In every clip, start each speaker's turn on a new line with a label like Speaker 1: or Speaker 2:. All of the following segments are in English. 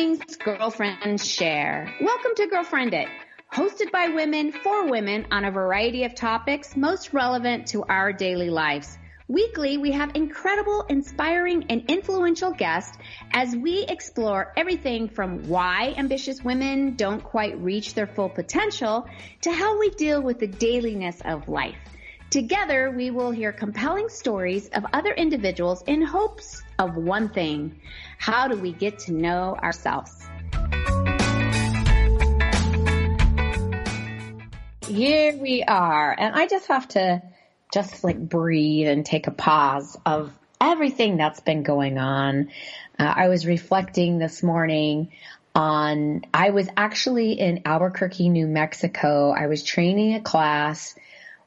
Speaker 1: things girlfriends share. Welcome to Girlfriend It, hosted by women for women on a variety of topics most relevant to our daily lives. Weekly, we have incredible, inspiring, and influential guests as we explore everything from why ambitious women don't quite reach their full potential to how we deal with the dailiness of life. Together, we will hear compelling stories of other individuals in hopes of one thing. How do we get to know ourselves? Here we are. And I just have to just like breathe and take a pause of everything that's been going on. Uh, I was reflecting this morning on, I was actually in Albuquerque, New Mexico. I was training a class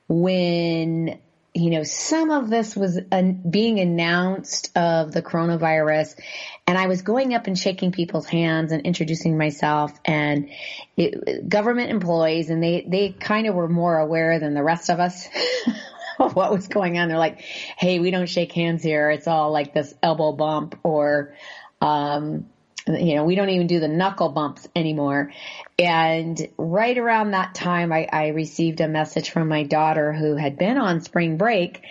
Speaker 1: when you know, some of this was being announced of the coronavirus and I was going up and shaking people's hands and introducing myself and it, government employees and they, they kind of were more aware than the rest of us of what was going on. They're like, Hey, we don't shake hands here. It's all like this elbow bump or, um, you know, we don't even do the knuckle bumps anymore. And right around that time, I, I received a message from my daughter who had been on spring break.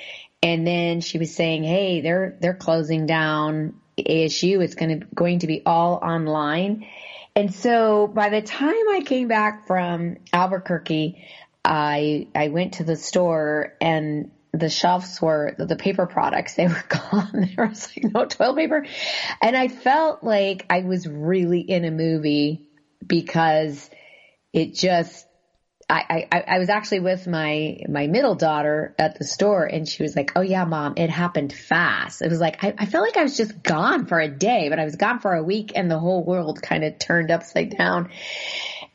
Speaker 1: And then she was saying, Hey, they're, they're closing down ASU. It's going to, going to be all online. And so by the time I came back from Albuquerque, I, I went to the store and the shelves were the paper products they were gone there was like no toilet paper and i felt like i was really in a movie because it just I, I, I was actually with my, my middle daughter at the store and she was like, Oh yeah, mom, it happened fast. It was like, I, I felt like I was just gone for a day, but I was gone for a week and the whole world kind of turned upside down.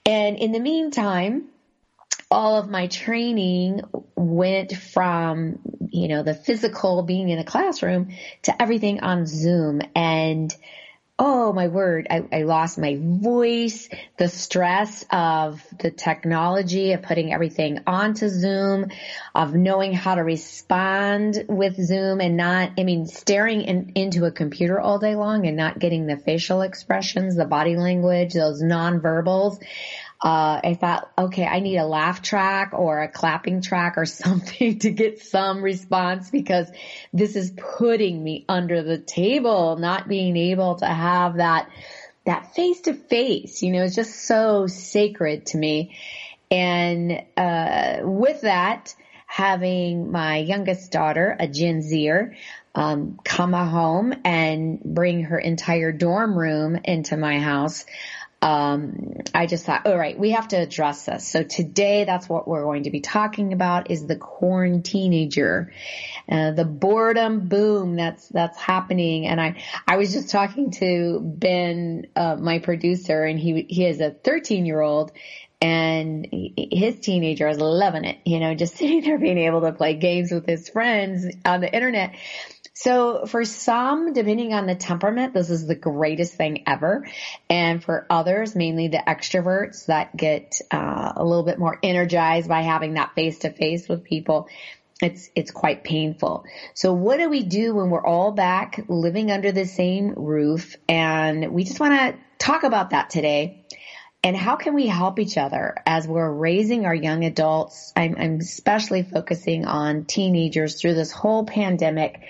Speaker 1: And in the meantime, all of my training went from, you know, the physical being in a classroom to everything on Zoom. And oh my word, I, I, lost my voice, the stress of the technology of putting everything onto Zoom, of knowing how to respond with Zoom and not, I mean, staring in, into a computer all day long and not getting the facial expressions, the body language, those nonverbals uh, I thought, okay, I need a laugh track or a clapping track or something to get some response because this is putting me under the table, not being able to have that, that face to face, you know, it's just so sacred to me. And, uh, with that, having my youngest daughter, a Gen Zer, um, come home and bring her entire dorm room into my house um, I just thought, all right, we have to address this. So today, that's what we're going to be talking about is the quarantineager, uh, the boredom boom that's that's happening. And I I was just talking to Ben, uh, my producer, and he he has a 13 year old, and his teenager is loving it, you know, just sitting there being able to play games with his friends on the internet. So for some, depending on the temperament, this is the greatest thing ever. And for others, mainly the extroverts that get uh, a little bit more energized by having that face to face with people, it's it's quite painful. So what do we do when we're all back living under the same roof? And we just want to talk about that today. And how can we help each other as we're raising our young adults? I'm, I'm especially focusing on teenagers through this whole pandemic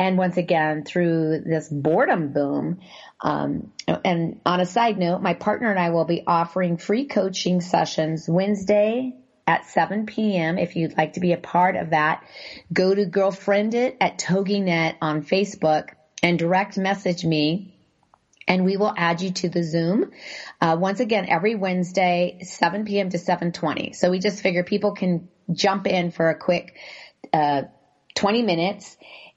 Speaker 1: and once again, through this boredom boom, um, and on a side note, my partner and I will be offering free coaching sessions Wednesday at 7 p.m. If you'd like to be a part of that, go to Girlfriend It at TogiNet on Facebook and direct message me and we will add you to the Zoom. Uh, once again, every Wednesday, 7 p.m. to 7:20. So we just figure people can jump in for a quick uh, 20 minutes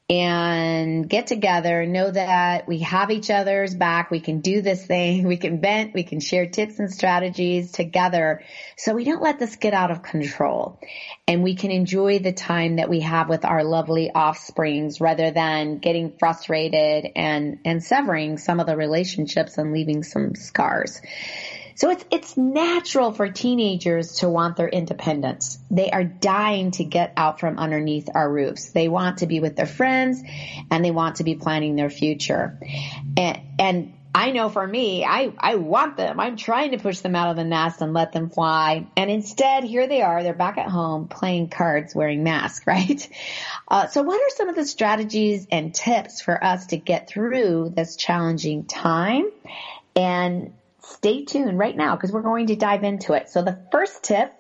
Speaker 1: and get together, know that we have each other's back. We can do this thing. We can vent. We can share tips and strategies together. So we don't let this get out of control and we can enjoy the time that we have with our lovely offsprings rather than getting frustrated and, and severing some of the relationships and leaving some scars. So it's, it's natural for teenagers to want their independence. They are dying to get out from underneath our roofs. They want to be with their friends and they want to be planning their future. And, and I know for me, I, I want them. I'm trying to push them out of the nest and let them fly. And instead, here they are. They're back at home playing cards wearing masks, right? Uh, so what are some of the strategies and tips for us to get through this challenging time? And stay tuned right now because we're going to dive into it. So the first tip,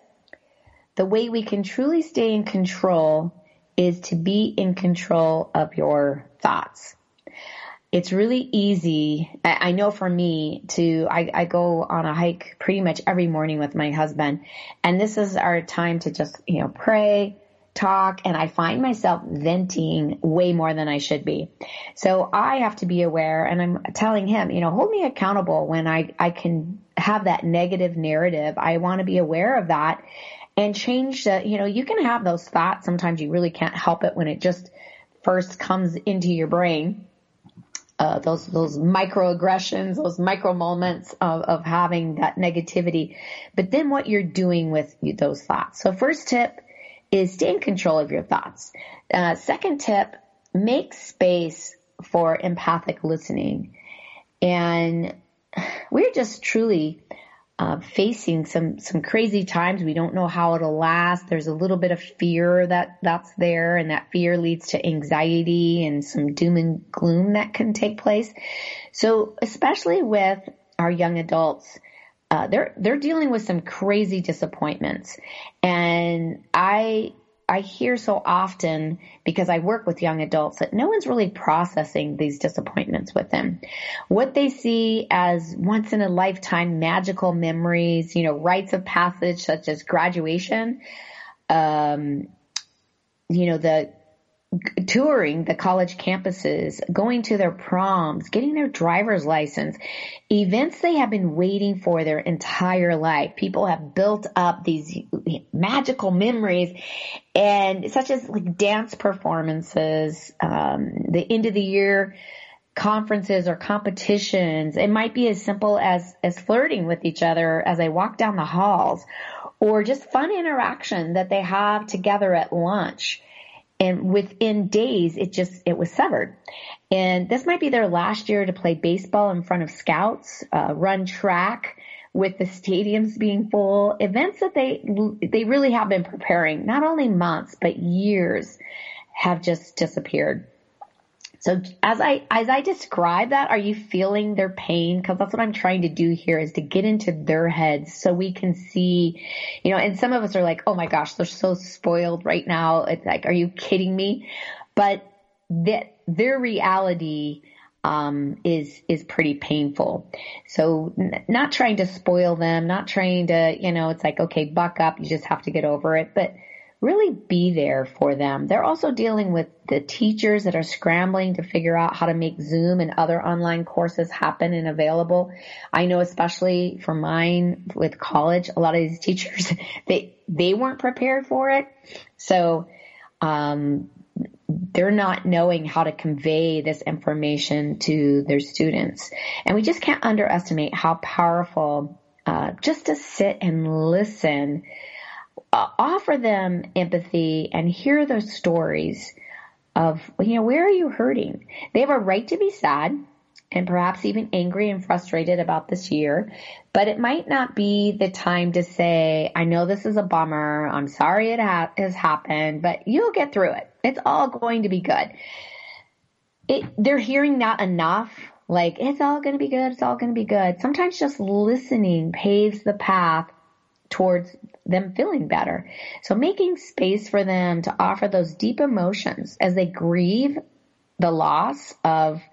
Speaker 1: the way we can truly stay in control is to be in control of your thoughts it's really easy. I, know for me to, I, I go on a hike pretty much every morning with my husband and this is our time to just, you know, pray, talk, and I find myself venting way more than I should be. So I have to be aware and I'm telling him, you know, hold me accountable when I, I can have that negative narrative. I want to be aware of that and change the, you know, you can have those thoughts. Sometimes you really can't help it when it just first comes into your brain uh, those those microaggressions, those micro moments of, of having that negativity, but then what you're doing with those thoughts. So first tip is stay in control of your thoughts. Uh, second tip, make space for empathic listening, and we're just truly uh, facing some some crazy times. We don't know how it'll last. There's a little bit of fear that that's there, and that fear leads to anxiety and some doom and gloom that can take place. So, especially with our young adults, uh, they're they're dealing with some crazy disappointments, and I I hear so often because I work with young adults that no one's really processing these disappointments with them. What they see as once in a lifetime magical memories, you know, rites of passage such as graduation, um, you know, the touring the college campuses, going to their proms, getting their driver's license, events they have been waiting for their entire life. People have built up these magical memories and such as like dance performances, um, the end of the year conferences or competitions. It might be as simple as, as flirting with each other as they walk down the halls or just fun interaction that they have together at lunch and within days it just it was severed. And this might be their last year to play baseball in front of scouts uh, run track with the stadiums being full. Events that they they really have been preparing not only months but years have just disappeared so as I as I describe that, are you feeling their pain? Because that's what I'm trying to do here is to get into their heads so we can see, you know. And some of us are like, "Oh my gosh, they're so spoiled right now." It's like, "Are you kidding me?" But that their reality um, is is pretty painful. So n- not trying to spoil them, not trying to, you know, it's like, okay, buck up, you just have to get over it, but really be there for them. They're also dealing with the teachers that are scrambling to figure out how to make Zoom and other online courses happen and available. I know especially for mine with college, a lot of these teachers, they, they weren't prepared for it. So, um, they're not knowing how to convey this information to their students. And we just can't underestimate how powerful, uh, just to sit and listen uh, offer them empathy and hear those stories of, you know, where are you hurting? They have a right to be sad and perhaps even angry and frustrated about this year, but it might not be the time to say, I know this is a bummer. I'm sorry it ha- has happened, but you'll get through it. It's all going to be good. It, they're hearing that enough. Like, it's all going to be good. It's all going to be good. Sometimes just listening paves the path towards them feeling better. So making space for them to offer those deep emotions as they grieve the loss of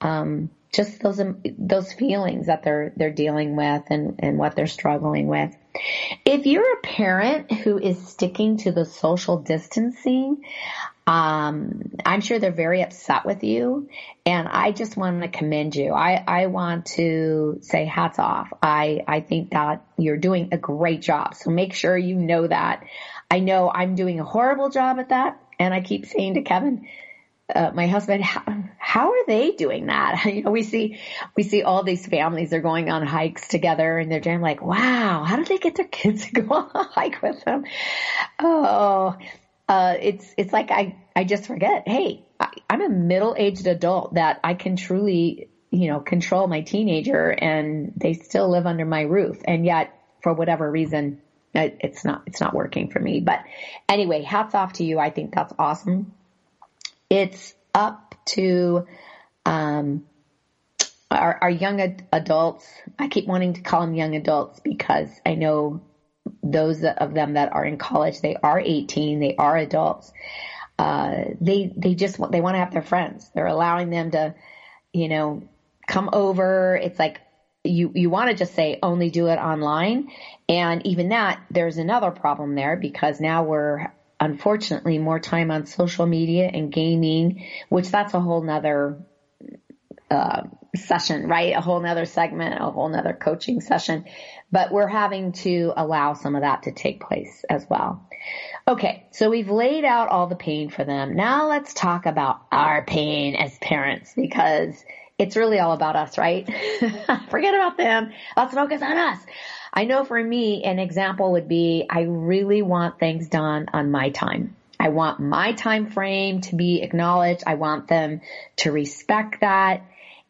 Speaker 1: um, just those those feelings that they're they're dealing with and and what they're struggling with. If you're a parent who is sticking to the social distancing, um, I'm sure they're very upset with you, and I just want to commend you. I, I want to say hats off. I, I think that you're doing a great job. So make sure you know that. I know I'm doing a horrible job at that, and I keep saying to Kevin, uh, my husband, how, how, are they doing that? You know, we see, we see all these families are going on hikes together and they're doing like, wow, how did they get their kids to go on a hike with them? Oh, uh, it's it's like I I just forget. Hey, I, I'm a middle aged adult that I can truly you know, control my teenager and they still live under my roof. And yet for whatever reason, it's not, it's not working for me. But anyway, hats off to you. I think that's awesome. It's up to, um, our, our young ad- adults. I keep wanting to call them young adults because I know those of them that are in college, they are 18, they are adults. Uh, they, they just want, they want to have their friends. They're allowing them to, you know, come over. It's like, you, you want to just say only do it online. And even that, there's another problem there because now we're unfortunately more time on social media and gaming, which that's a whole nother, uh, session, right? A whole nother segment, a whole nother coaching session, but we're having to allow some of that to take place as well. Okay. So we've laid out all the pain for them. Now let's talk about our pain as parents because it's really all about us, right? Forget about them. Let's focus on us. I know for me, an example would be I really want things done on my time. I want my time frame to be acknowledged. I want them to respect that.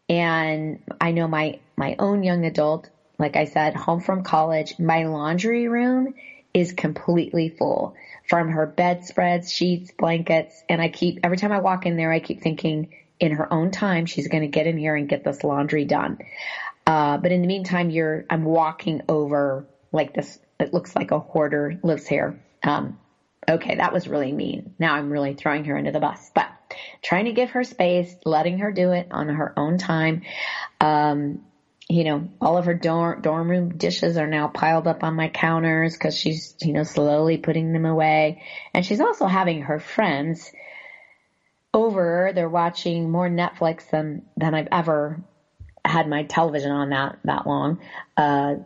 Speaker 1: And I know my, my own young adult, like I said, home from college, my laundry room is completely full from her bedspreads, sheets, blankets. And I keep, every time I walk in there, I keep thinking in her own time, she's going to get in here and get this laundry done. Uh, but in the meantime, you're, I'm walking over like this, it looks like a hoarder lives here. Um, okay, that was really mean. Now I'm really throwing her into the bus, but trying to give her space, letting her do it on her own time. Um, you know, all of her dorm, dorm room dishes are now piled up on my counters because she's, you know, slowly putting them away. And she's also having her friends over. They're watching more Netflix than, than I've ever had my television on that, that long. Uh,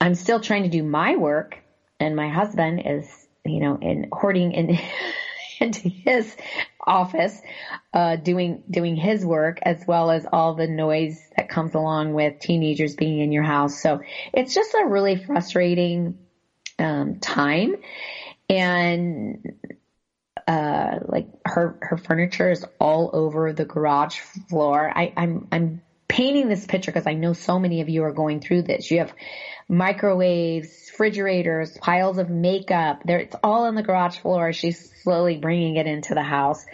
Speaker 1: I'm still trying to do my work and my husband is, you know, in hoarding in, into his office, uh, doing, doing his work as well as all the noise that comes along with teenagers being in your house. So it's just a really frustrating, um, time. And, uh, like her, her furniture is all over the garage floor. I, I'm, I'm painting this picture because I know so many of you are going through this. You have microwaves, refrigerators, piles of makeup. There, it's all on the garage floor. She's slowly bringing it into the house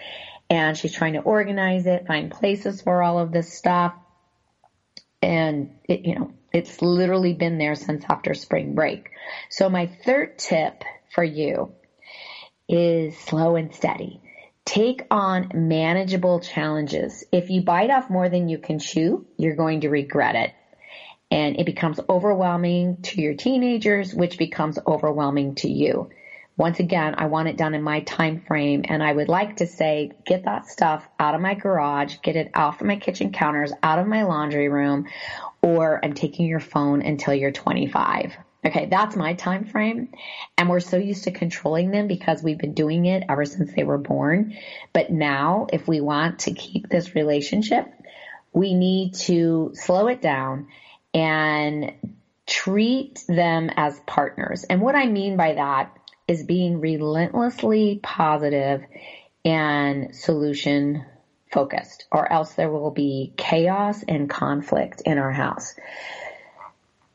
Speaker 1: and she's trying to organize it, find places for all of this stuff. And it, you know, it's literally been there since after spring break. So my third tip for you is slow and steady. Take on manageable challenges. If you bite off more than you can chew, you're going to regret it and it becomes overwhelming to your teenagers, which becomes overwhelming to you. Once again, I want it done in my time frame and I would like to say, get that stuff out of my garage, get it off of my kitchen counters, out of my laundry room, or I'm taking your phone until you're 25. Okay, that's my time frame. And we're so used to controlling them because we've been doing it ever since they were born. But now, if we want to keep this relationship, we need to slow it down and treat them as partners. And what I mean by that is being relentlessly positive and solution focused or else there will be chaos and conflict in our house.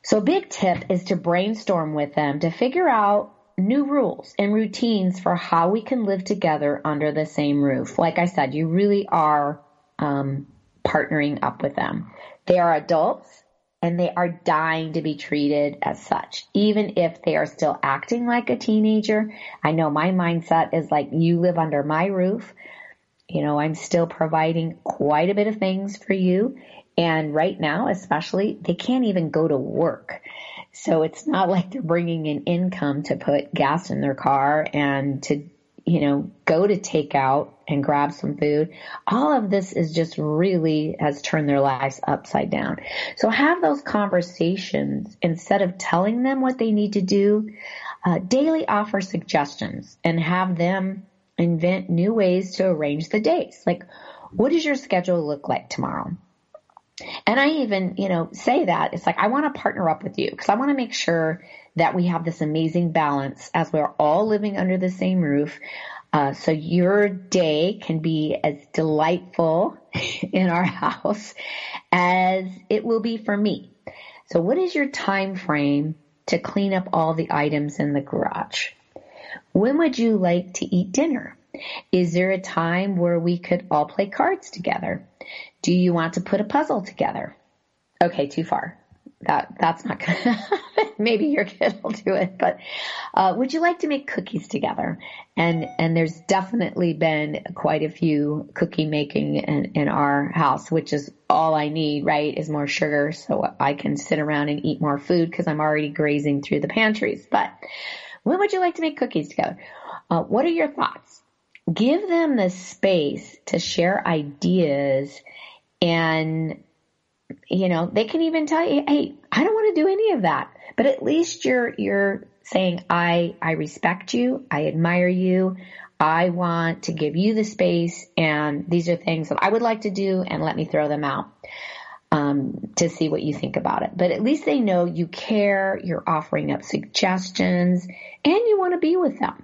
Speaker 1: So big tip is to brainstorm with them to figure out new rules and routines for how we can live together under the same roof. Like I said, you really are um, partnering up with them. They are adults and they are dying to be treated as such, even if they are still acting like a teenager. I know my mindset is like, you live under my roof. You know, I'm still providing quite a bit of things for you. And right now, especially, they can't even go to work. So it's not like they're bringing in income to put gas in their car and to you know, go to takeout and grab some food. All of this is just really has turned their lives upside down. So have those conversations instead of telling them what they need to do. Uh, daily offer suggestions and have them invent new ways to arrange the days. Like, what does your schedule look like tomorrow? And I even, you know, say that it's like, I want to partner up with you because I want to make sure that we have this amazing balance as we're all living under the same roof. Uh, so your day can be as delightful in our house as it will be for me. So what is your time frame to clean up all the items in the garage? When would you like to eat dinner? Is there a time where we could all play cards together? Do you want to put a puzzle together? Okay, too far. That that's not gonna. maybe your kid will do it, but uh, would you like to make cookies together? And and there's definitely been quite a few cookie making in, in our house, which is all I need. Right, is more sugar, so I can sit around and eat more food because I'm already grazing through the pantries. But when would you like to make cookies together? Uh, what are your thoughts? Give them the space to share ideas and you know, they can even tell you, hey, I don't want to do any of that. But at least you're you're saying, I I respect you, I admire you, I want to give you the space, and these are things that I would like to do, and let me throw them out. Um, to see what you think about it. But at least they know you care, you're offering up suggestions, and you want to be with them.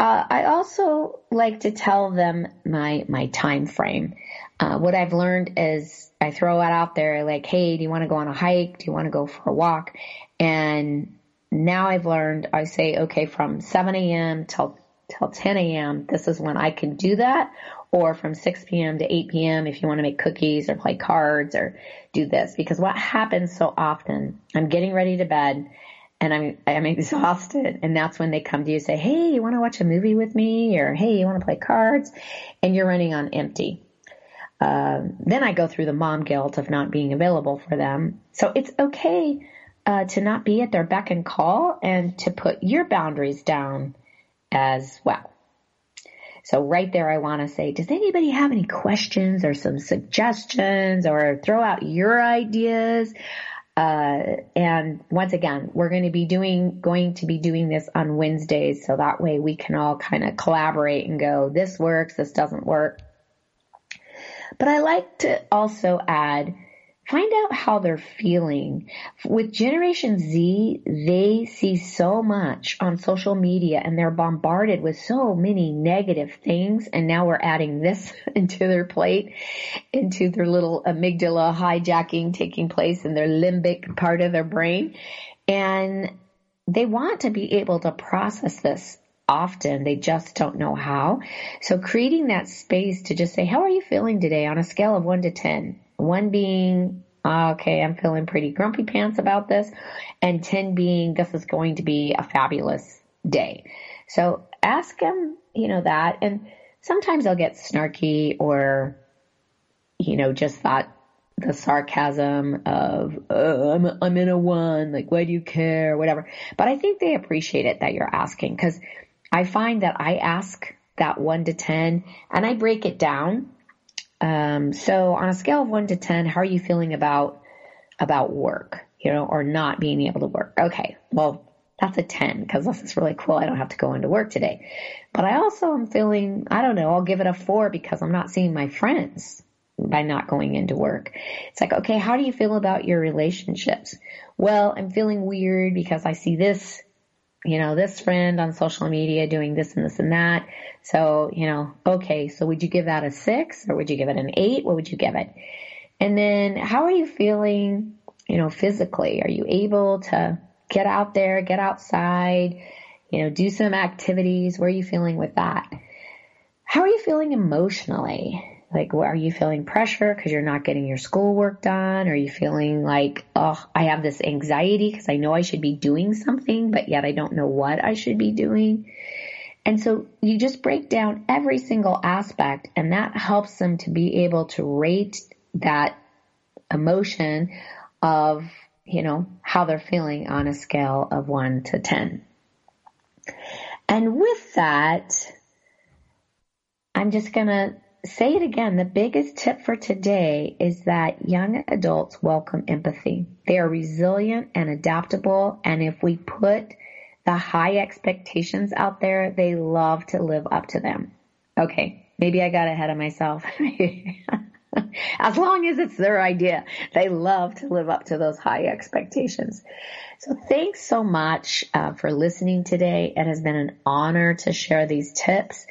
Speaker 1: Uh, I also like to tell them my my time frame. Uh, what I've learned is I throw it out there like, hey, do you want to go on a hike? Do you want to go for a walk? And now I've learned, I say, okay, from 7 a.m. till, till 10 a.m., this is when I can do that. Or from 6 p.m. to 8 p.m. if you want to make cookies or play cards or do this. Because what happens so often, I'm getting ready to bed and I'm, I'm exhausted. And that's when they come to you and say, Hey, you want to watch a movie with me? Or Hey, you want to play cards? And you're running on empty. Um, then I go through the mom guilt of not being available for them. So it's okay uh, to not be at their beck and call and to put your boundaries down as well. So right there, I want to say, does anybody have any questions or some suggestions or throw out your ideas? Uh, and once again, we're going to be doing, going to be doing this on Wednesdays. So that way we can all kind of collaborate and go, this works, this doesn't work. But I like to also add, find out how they're feeling. With Generation Z, they see so much on social media and they're bombarded with so many negative things. And now we're adding this into their plate, into their little amygdala hijacking taking place in their limbic part of their brain. And they want to be able to process this often. They just don't know how. So creating that space to just say, how are you feeling today on a scale of one to 10? One being, ah, okay, I'm feeling pretty grumpy pants about this. And 10 being, this is going to be a fabulous day. So ask them, you know, that. And sometimes they'll get snarky or, you know, just that the sarcasm of oh, I'm I'm in a one, like why do you care, whatever. But I think they appreciate it that you're asking because I find that I ask that one to 10 and I break it down. Um, so on a scale of one to 10, how are you feeling about, about work, you know, or not being able to work? Okay. Well, that's a 10 because this is really cool. I don't have to go into work today. But I also am feeling, I don't know, I'll give it a four because I'm not seeing my friends by not going into work. It's like, okay, how do you feel about your relationships? Well, I'm feeling weird because I see this you know, this friend on social media doing this and this and that. So, you know, okay, so would you give that a six or would you give it an eight? What would you give it? And then how are you feeling, you know, physically? Are you able to get out there, get outside, you know, do some activities? Where are you feeling with that? How are you feeling emotionally? Like, are you feeling pressure because you're not getting your schoolwork done? Are you feeling like, oh, I have this anxiety because I know I should be doing something, but yet I don't know what I should be doing? And so you just break down every single aspect and that helps them to be able to rate that emotion of, you know, how they're feeling on a scale of one to 10. And with that, I'm just going to say it again. The biggest tip for today is that young adults welcome empathy. They are resilient and adaptable. And if we put the high expectations out there, they love to live up to them. Okay. Maybe I got ahead of myself. as long as it's their idea. They love to live up to those high expectations. So thanks so much uh, for listening today. It has been an honor to share these tips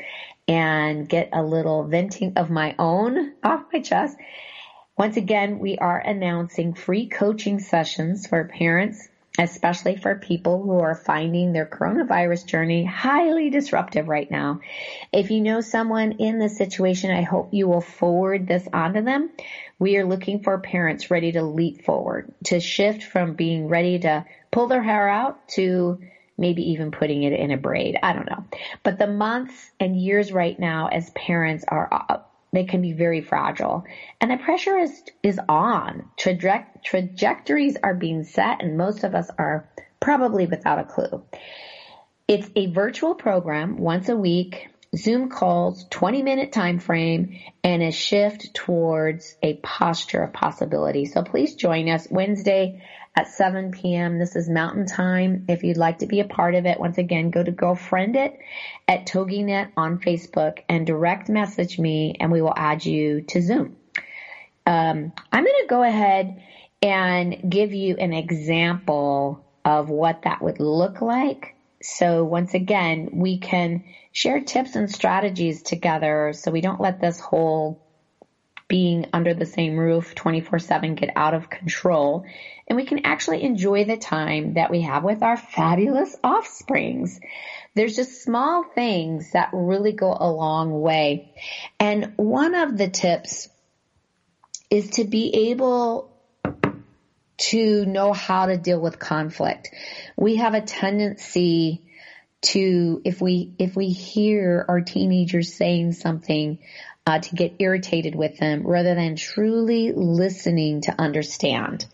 Speaker 1: and get a little venting of my own off my chest. Once again, we are announcing free coaching sessions for parents especially for people who are finding their coronavirus journey highly disruptive right now. If you know someone in this situation, I hope you will forward this on to them. We are looking for parents ready to leap forward, to shift from being ready to pull their hair out to maybe even putting it in a braid. I don't know. But the months and years right now as parents are uh, they can be very fragile. And the pressure is, is on. Traje- trajectories are being set and most of us are probably without a clue. It's a virtual program once a week, Zoom calls, 20 minute time frame, and a shift towards a posture of possibility. So please join us Wednesday at 7 p.m. This is Mountain Time. If you'd like to be a part of it, once again, go to Girlfriend It at TogiNet on Facebook and direct message me and we will add you to Zoom. Um, I'm going to go ahead and give you an example of what that would look like. So once again, we can share tips and strategies together so we don't let this whole being under the same roof 24 7 get out of control and we can actually enjoy the time that we have with our fabulous offsprings. There's just small things that really go a long way. And one of the tips is to be able to know how to deal with conflict. We have a tendency to, if we, if we hear our teenagers saying something, uh, to get irritated with them rather than truly listening to understand.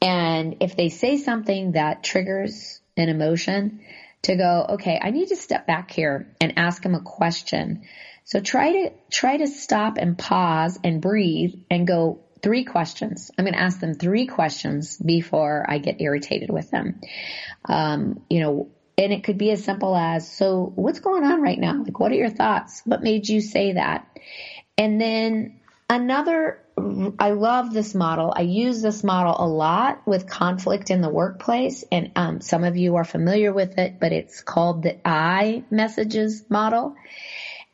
Speaker 1: And if they say something that triggers an emotion, to go, okay, I need to step back here and ask them a question. So try to, try to stop and pause and breathe and go three questions. I'm going to ask them three questions before I get irritated with them. Um, you know, and it could be as simple as, so what's going on right now? Like, what are your thoughts? What made you say that? And then another I love this model. I use this model a lot with conflict in the workplace, and um, some of you are familiar with it, but it's called the I messages model.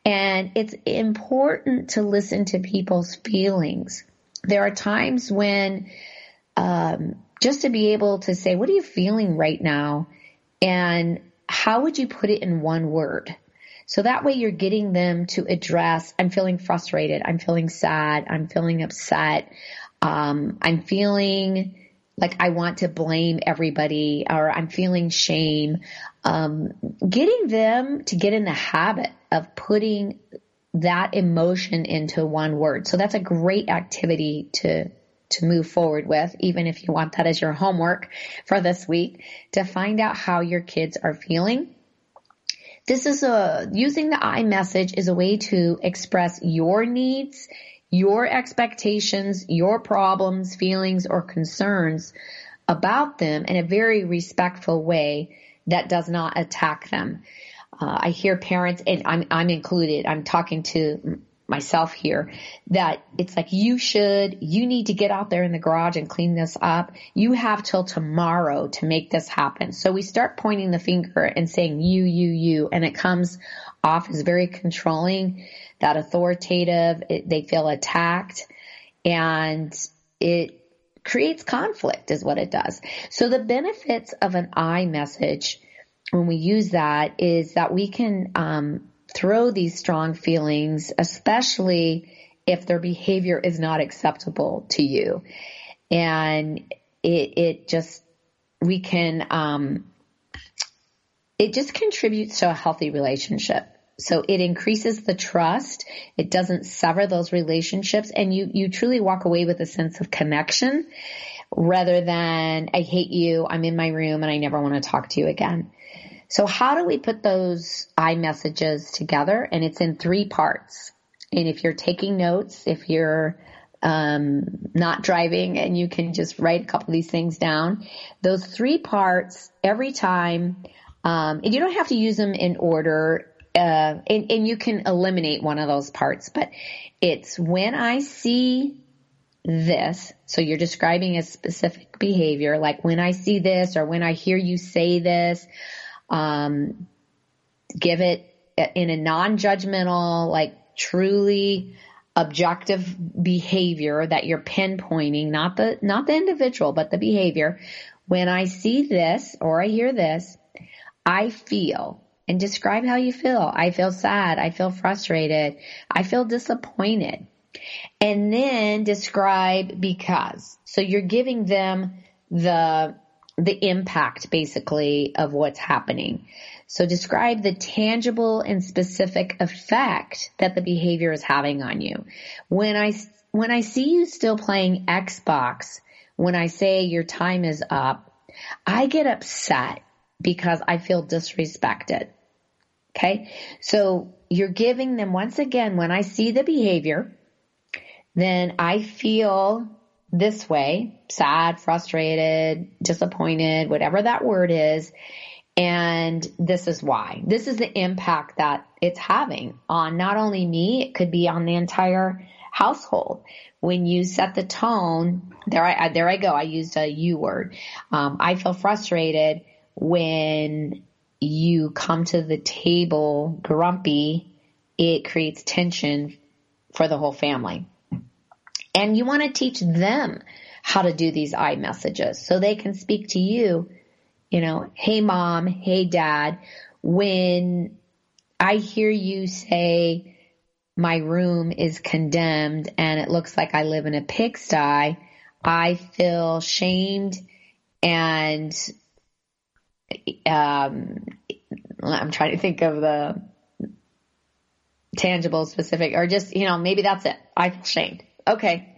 Speaker 1: And it's important to listen to people's feelings. There are times when um, just to be able to say, "What are you feeling right now?" and how would you put it in one word? So that way you're getting them to address, I'm feeling frustrated. I'm feeling sad. I'm feeling upset. Um, I'm feeling like I want to blame everybody or I'm feeling shame. Um, getting them to get in the habit of putting that emotion into one word. So that's a great activity to to move forward with, even if you want that as your homework for this week, to find out how your kids are feeling this is a, using the I message is a way to express your needs, your expectations, your problems, feelings, or concerns about them in a very respectful way that does not attack them. Uh, I hear parents, and I'm, I'm included, I'm talking to myself here that it's like you should, you need to get out there in the garage and clean this up. You have till tomorrow to make this happen. So we start pointing the finger and saying you, you, you, and it comes off as very controlling, that authoritative, it, they feel attacked and it creates conflict is what it does. So the benefits of an I message when we use that is that we can, um, throw these strong feelings, especially if their behavior is not acceptable to you. And it, it just, we can, um, it just contributes to a healthy relationship. So it increases the trust. It doesn't sever those relationships and you, you truly walk away with a sense of connection rather than I hate you. I'm in my room and I never want to talk to you again. So how do we put those I messages together? And it's in three parts. And if you're taking notes, if you're um, not driving and you can just write a couple of these things down, those three parts every time, um, and you don't have to use them in order. uh, and, and you can eliminate one of those parts, but it's when I see this, so you're describing a specific behavior, like when I see this or when I hear you say this, um, give it in a non-judgmental, like truly objective behavior that you're pinpointing, not the, not the individual, but the behavior. When I see this or I hear this, I feel and describe how you feel. I feel sad. I feel frustrated. I feel disappointed. And then describe because. So you're giving them the, the impact basically of what's happening. So describe the tangible and specific effect that the behavior is having on you. When I, when I see you still playing Xbox, when I say your time is up, I get upset because I feel disrespected. Okay. So you're giving them once again, when I see the behavior, then I feel this way, sad, frustrated, disappointed, whatever that word is. And this is why. This is the impact that it's having on not only me, it could be on the entire household. When you set the tone, there I, there I go. I used a U word. Um, I feel frustrated when you come to the table grumpy, it creates tension for the whole family. And you want to teach them how to do these I messages so they can speak to you, you know, hey mom, hey dad, when I hear you say my room is condemned and it looks like I live in a pigsty, I feel shamed and um, I'm trying to think of the tangible, specific, or just, you know, maybe that's it. I feel shamed. Okay.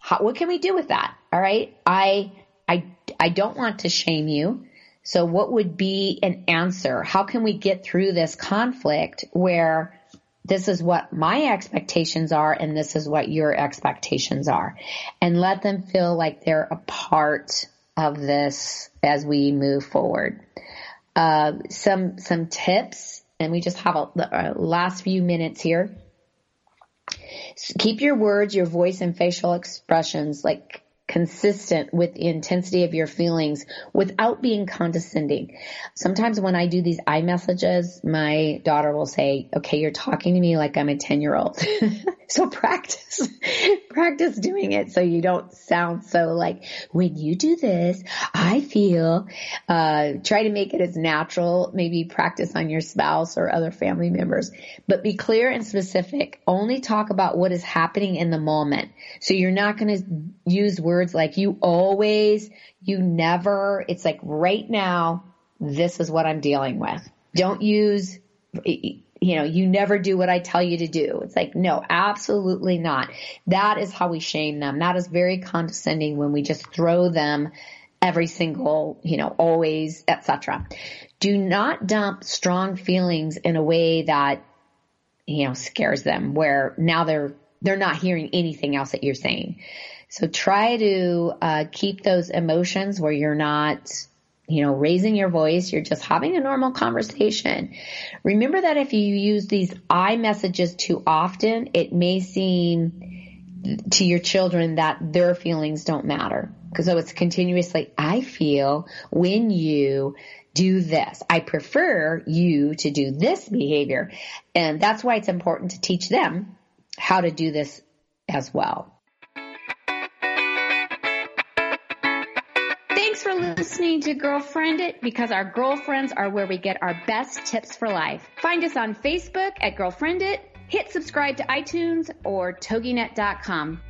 Speaker 1: How, what can we do with that? All right. I, I, I don't want to shame you. So what would be an answer? How can we get through this conflict where this is what my expectations are and this is what your expectations are and let them feel like they're a part of this as we move forward. Uh, some some tips, and we just have a, a last few minutes here. Keep your words, your voice, and facial expressions like consistent with the intensity of your feelings without being condescending. Sometimes when I do these I messages, my daughter will say, okay, you're talking to me like I'm a 10 year old. so practice, practice doing it so you don't sound so like, when you do this, I feel, uh, try to make it as natural. Maybe practice on your spouse or other family members, but be clear and specific. Only talk about what is happening in the moment. So you're not going to use words words like you always, you never, it's like right now, this is what I'm dealing with. Don't use, you know, you never do what I tell you to do. It's like, no, absolutely not. That is how we shame them. That is very condescending when we just throw them every single, you know, always, etc. Do not dump strong feelings in a way that, you know, scares them where now they're, they're not hearing anything else that you're saying. So try to uh, keep those emotions where you're not, you know, raising your voice. You're just having a normal conversation. Remember that if you use these I messages too often, it may seem to your children that their feelings don't matter. Because so it's continuously, I feel when you do this. I prefer you to do this behavior. And that's why it's important to teach them how to do this as well.
Speaker 2: Listening to Girlfriend It because our girlfriends are where we get our best tips for life. Find us on Facebook at Girlfriend It, hit subscribe to iTunes or toginet.com.